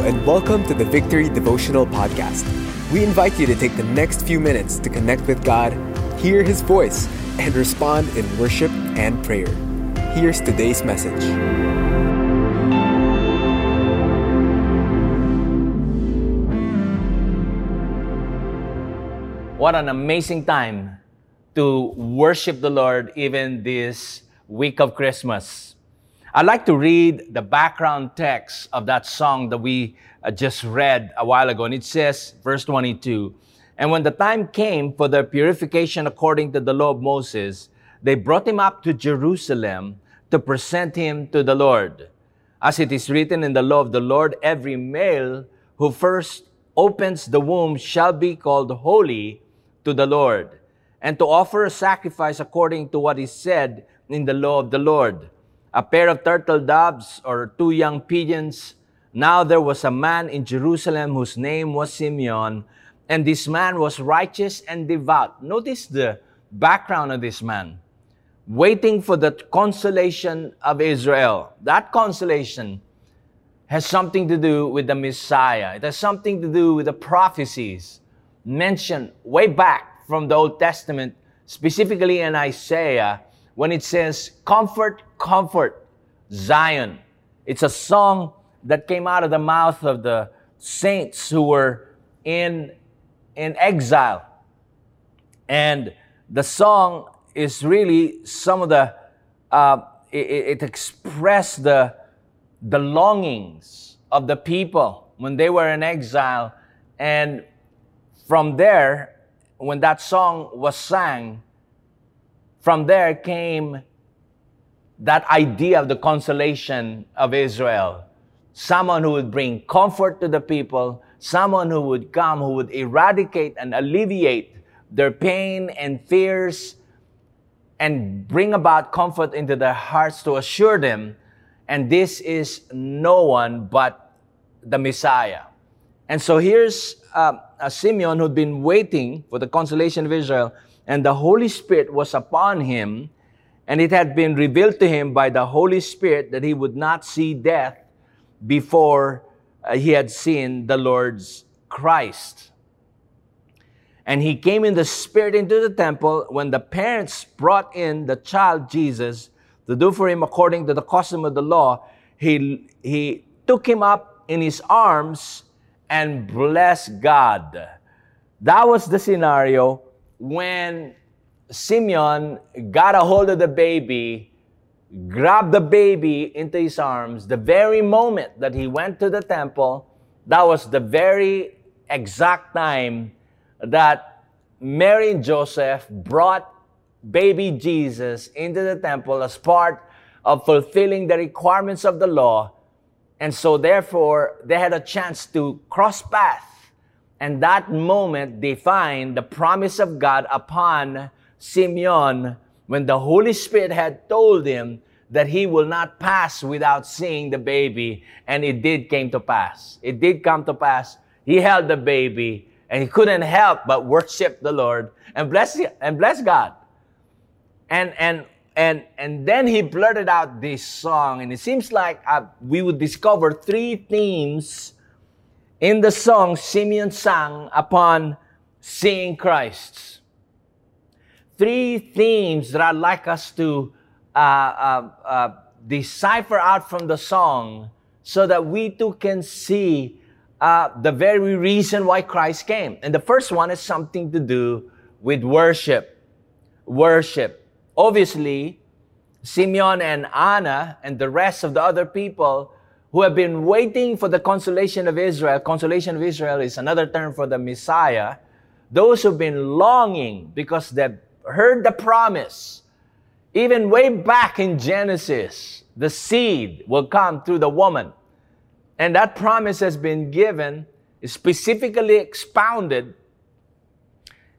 and welcome to the Victory Devotional Podcast. We invite you to take the next few minutes to connect with God, hear His voice, and respond in worship and prayer. Here's today's message. What an amazing time to worship the Lord even this week of Christmas. I'd like to read the background text of that song that we uh, just read a while ago. And it says, verse 22 And when the time came for their purification according to the law of Moses, they brought him up to Jerusalem to present him to the Lord. As it is written in the law of the Lord, every male who first opens the womb shall be called holy to the Lord, and to offer a sacrifice according to what is said in the law of the Lord a pair of turtle doves or two young pigeons. Now there was a man in Jerusalem whose name was Simeon, and this man was righteous and devout. Notice the background of this man. Waiting for the consolation of Israel. That consolation has something to do with the Messiah. It has something to do with the prophecies mentioned way back from the Old Testament, specifically in Isaiah, when it says, Comfort, comfort, Zion. It's a song that came out of the mouth of the saints who were in, in exile. And the song is really some of the, uh, it, it expressed the, the longings of the people when they were in exile. And from there, when that song was sang, from there came that idea of the consolation of Israel. Someone who would bring comfort to the people, someone who would come, who would eradicate and alleviate their pain and fears and bring about comfort into their hearts to assure them. And this is no one but the Messiah. And so here's uh, a Simeon who'd been waiting for the consolation of Israel and the Holy Spirit was upon him, and it had been revealed to him by the Holy Spirit that he would not see death before uh, he had seen the Lord's Christ. And he came in the Spirit into the temple when the parents brought in the child Jesus to do for him according to the custom of the law. He, he took him up in his arms and blessed God. That was the scenario when Simeon got a hold of the baby, grabbed the baby into his arms, the very moment that he went to the temple, that was the very exact time that Mary and Joseph brought baby Jesus into the temple as part of fulfilling the requirements of the law. And so, therefore, they had a chance to cross paths and that moment defined the promise of God upon Simeon when the Holy Spirit had told him that he will not pass without seeing the baby. And it did came to pass. It did come to pass. He held the baby and he couldn't help but worship the Lord and bless and bless God. And and and and then he blurted out this song, and it seems like uh, we would discover three themes in the song Simeon sang upon seeing Christ. Three themes that I'd like us to uh, uh, uh, decipher out from the song so that we too can see uh, the very reason why Christ came. And the first one is something to do with worship. Worship. Obviously, Simeon and Anna and the rest of the other people who have been waiting for the consolation of Israel. Consolation of Israel is another term for the Messiah. Those who've been longing because they've heard the promise. Even way back in Genesis, the seed will come through the woman. And that promise has been given, specifically expounded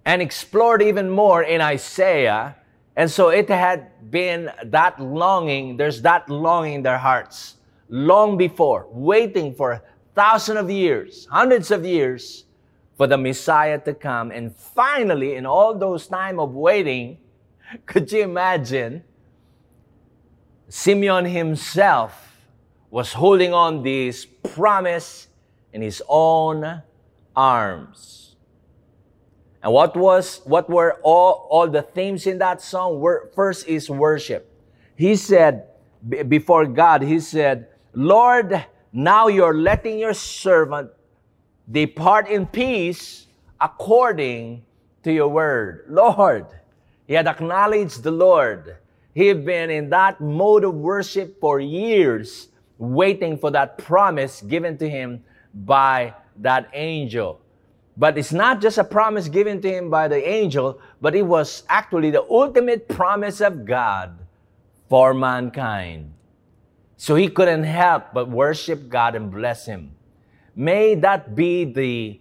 and explored even more in Isaiah. And so it had been that longing, there's that longing in their hearts long before, waiting for thousands of years, hundreds of years for the Messiah to come. And finally, in all those time of waiting, could you imagine? Simeon himself was holding on this promise in his own arms. And what was what were all, all the themes in that song? Were, First is worship. He said before God, he said, Lord, now you're letting your servant depart in peace according to your word. Lord, he had acknowledged the Lord. He had been in that mode of worship for years, waiting for that promise given to him by that angel. But it's not just a promise given to him by the angel, but it was actually the ultimate promise of God for mankind. So he couldn't help but worship God and bless him. May that be the,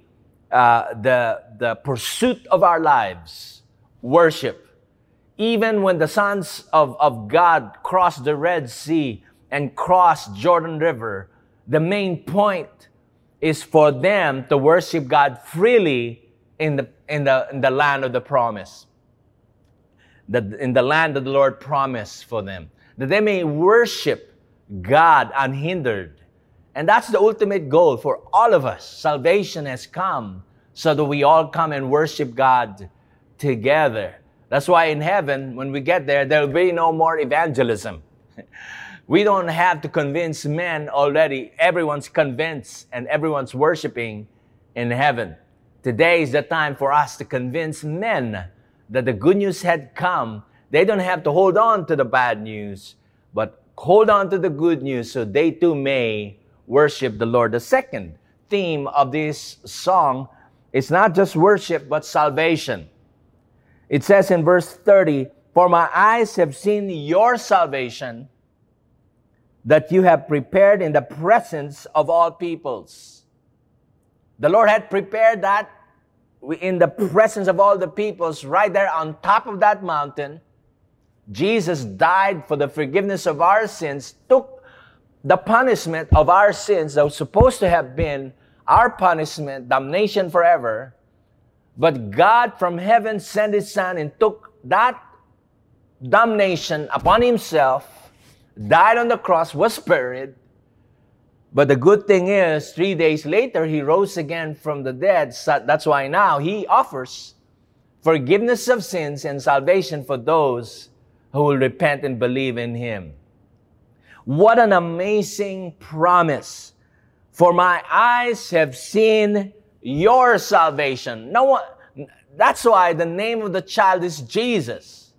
uh, the, the pursuit of our lives worship. Even when the sons of, of God crossed the Red Sea and crossed Jordan River, the main point is for them to worship God freely in the, in the, in the land of the promise. The, in the land that the Lord promised for them. That they may worship God unhindered. And that's the ultimate goal for all of us. Salvation has come so that we all come and worship God together. That's why in heaven, when we get there, there will be no more evangelism. We don't have to convince men already. Everyone's convinced and everyone's worshiping in heaven. Today is the time for us to convince men that the good news had come. They don't have to hold on to the bad news, but hold on to the good news so they too may worship the Lord. The second theme of this song is not just worship, but salvation. It says in verse 30, For my eyes have seen your salvation that you have prepared in the presence of all peoples. The Lord had prepared that in the presence of all the peoples, right there on top of that mountain. Jesus died for the forgiveness of our sins, took the punishment of our sins that was supposed to have been our punishment, damnation forever. But God from heaven sent His Son and took that damnation upon Himself died on the cross, was buried. But the good thing is, three days later, he rose again from the dead. So that's why now he offers forgiveness of sins and salvation for those who will repent and believe in him. What an amazing promise. For my eyes have seen your salvation. No one, that's why the name of the child is Jesus.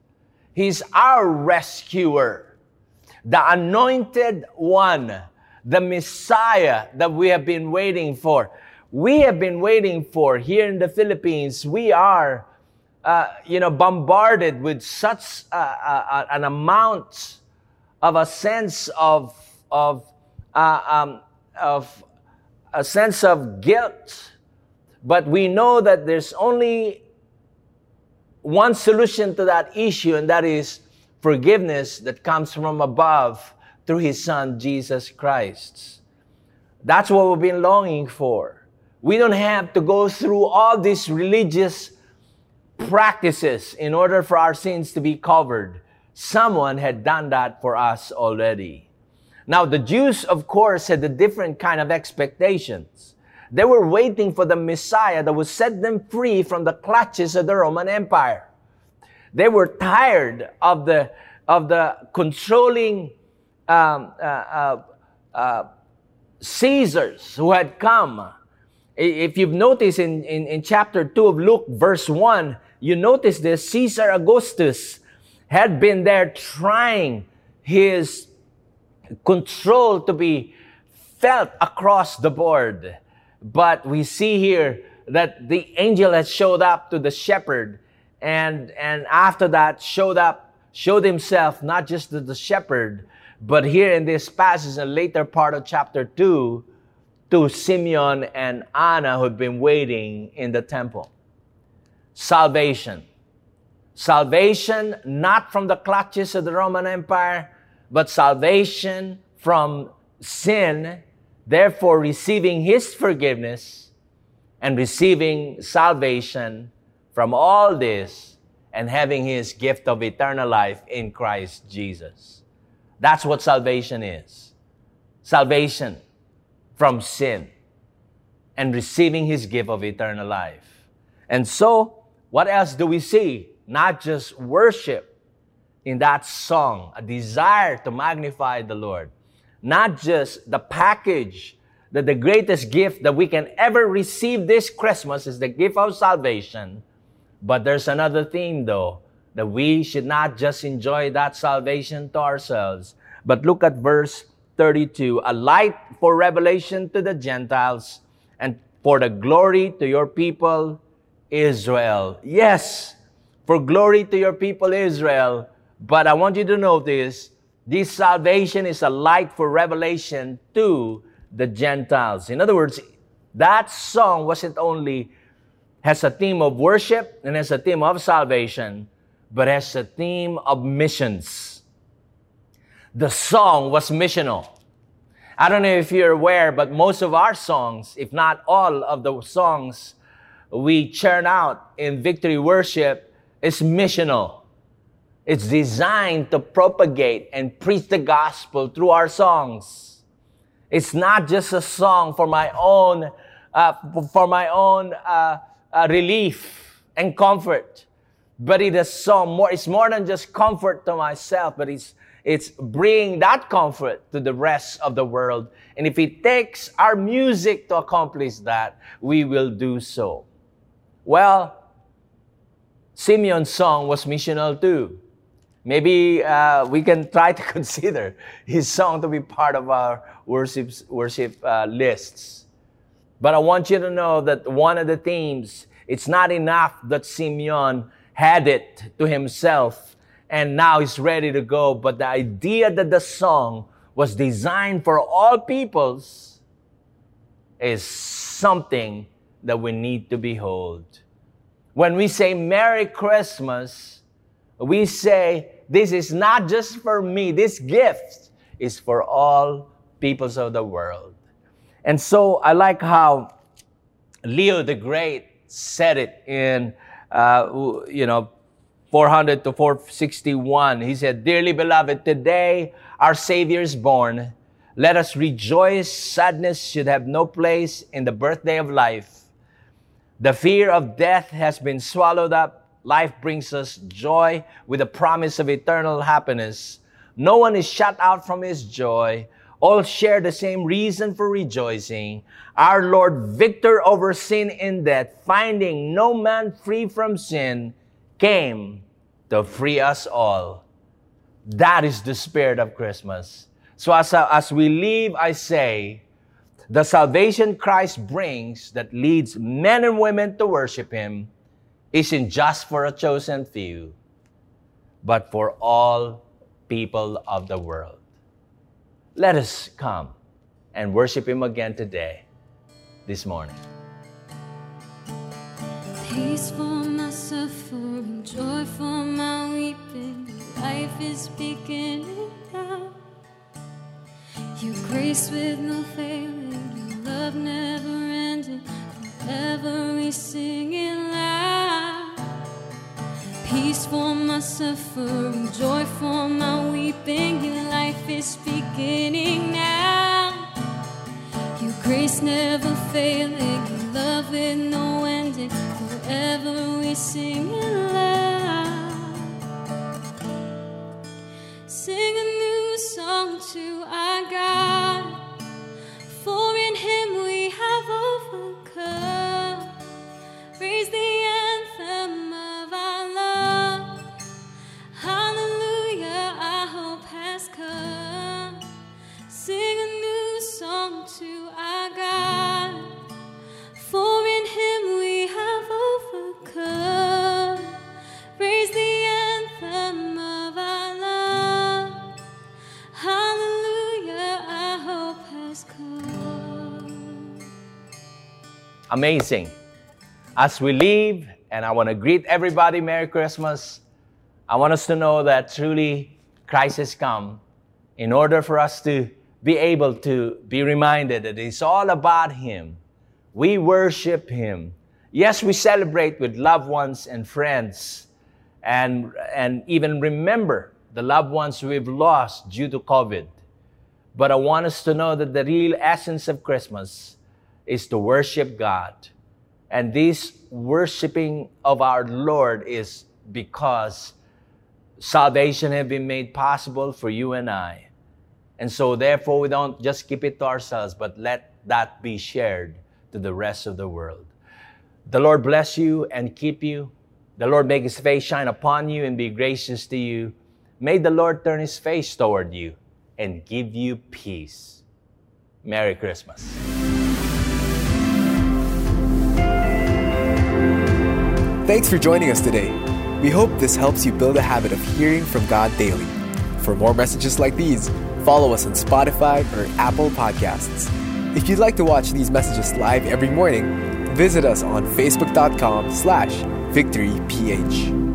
He's our rescuer the anointed one, the Messiah that we have been waiting for. We have been waiting for here in the Philippines. We are, uh, you know, bombarded with such uh, uh, an amount of a sense of of uh, um, of a sense of guilt. But we know that there's only one solution to that issue, and that is forgiveness that comes from above through His Son, Jesus Christ. That's what we've been longing for. We don't have to go through all these religious practices in order for our sins to be covered. Someone had done that for us already. Now, the Jews, of course, had a different kind of expectations. They were waiting for the Messiah that would set them free from the clutches of the Roman Empire. They were tired of the, of the controlling um, uh, uh, uh, Caesars who had come. If you've noticed in, in, in chapter 2 of Luke, verse 1, you notice this Caesar Augustus had been there trying his control to be felt across the board. But we see here that the angel has showed up to the shepherd and and after that showed up showed himself not just to the shepherd but here in this passage in later part of chapter 2 to simeon and anna who'd been waiting in the temple salvation salvation not from the clutches of the roman empire but salvation from sin therefore receiving his forgiveness and receiving salvation from all this and having his gift of eternal life in Christ Jesus. That's what salvation is. Salvation from sin. and receiving his gift of eternal life. And so, what else do we see? Not just worship in that song, a desire to magnify the Lord, not just the package that the greatest gift that we can ever receive this Christmas is the gift of salvation. But there's another theme though, that we should not just enjoy that salvation to ourselves, but look at verse 32 a light for revelation to the Gentiles and for the glory to your people Israel. Yes, for glory to your people Israel. But I want you to notice this salvation is a light for revelation to the Gentiles. In other words, that song wasn't only has a theme of worship and has a theme of salvation, but has a theme of missions. The song was missional. I don't know if you're aware, but most of our songs, if not all of the songs we churn out in victory worship, is missional. It's designed to propagate and preach the gospel through our songs. It's not just a song for my own, uh, for my own uh, uh, relief and comfort, but it is more. It's more than just comfort to myself, but it's it's bringing that comfort to the rest of the world. And if it takes our music to accomplish that, we will do so. Well, Simeon's song was missional too. Maybe uh, we can try to consider his song to be part of our worship, worship uh, lists. But I want you to know that one of the themes, it's not enough that Simeon had it to himself and now he's ready to go. But the idea that the song was designed for all peoples is something that we need to behold. When we say Merry Christmas, we say, This is not just for me, this gift is for all peoples of the world. And so I like how Leo the Great said it in, uh, you know, 400 to 461. He said, Dearly beloved, today our Savior is born. Let us rejoice. Sadness should have no place in the birthday of life. The fear of death has been swallowed up. Life brings us joy with the promise of eternal happiness. No one is shut out from his joy. All share the same reason for rejoicing. Our Lord, victor over sin and death, finding no man free from sin, came to free us all. That is the spirit of Christmas. So as, as we leave, I say, the salvation Christ brings that leads men and women to worship Him isn't just for a chosen few, but for all people of the world. Let us come and worship Him again today, this morning. Peaceful my suffering, joy for my weeping. Life is beginning now. Your grace with no failing, Forever we sing it loud. Peace for my suffering, joy for my weeping. Your life is beginning now. Your grace never failing, your love with no ending forever we sing it loud. Sing a new song to our God, Amazing. As we leave, and I want to greet everybody Merry Christmas, I want us to know that truly Christ has come in order for us to be able to be reminded that it's all about Him. We worship Him. Yes, we celebrate with loved ones and friends and, and even remember the loved ones we've lost due to COVID. But I want us to know that the real essence of Christmas is to worship God. And this worshiping of our Lord is because salvation has been made possible for you and I. And so, therefore, we don't just keep it to ourselves, but let that be shared to the rest of the world. The Lord bless you and keep you. The Lord make his face shine upon you and be gracious to you. May the Lord turn his face toward you and give you peace. Merry Christmas. Thanks for joining us today. We hope this helps you build a habit of hearing from God daily. For more messages like these, follow us on Spotify or Apple Podcasts. If you'd like to watch these messages live every morning, visit us on facebook.com slash victoryph.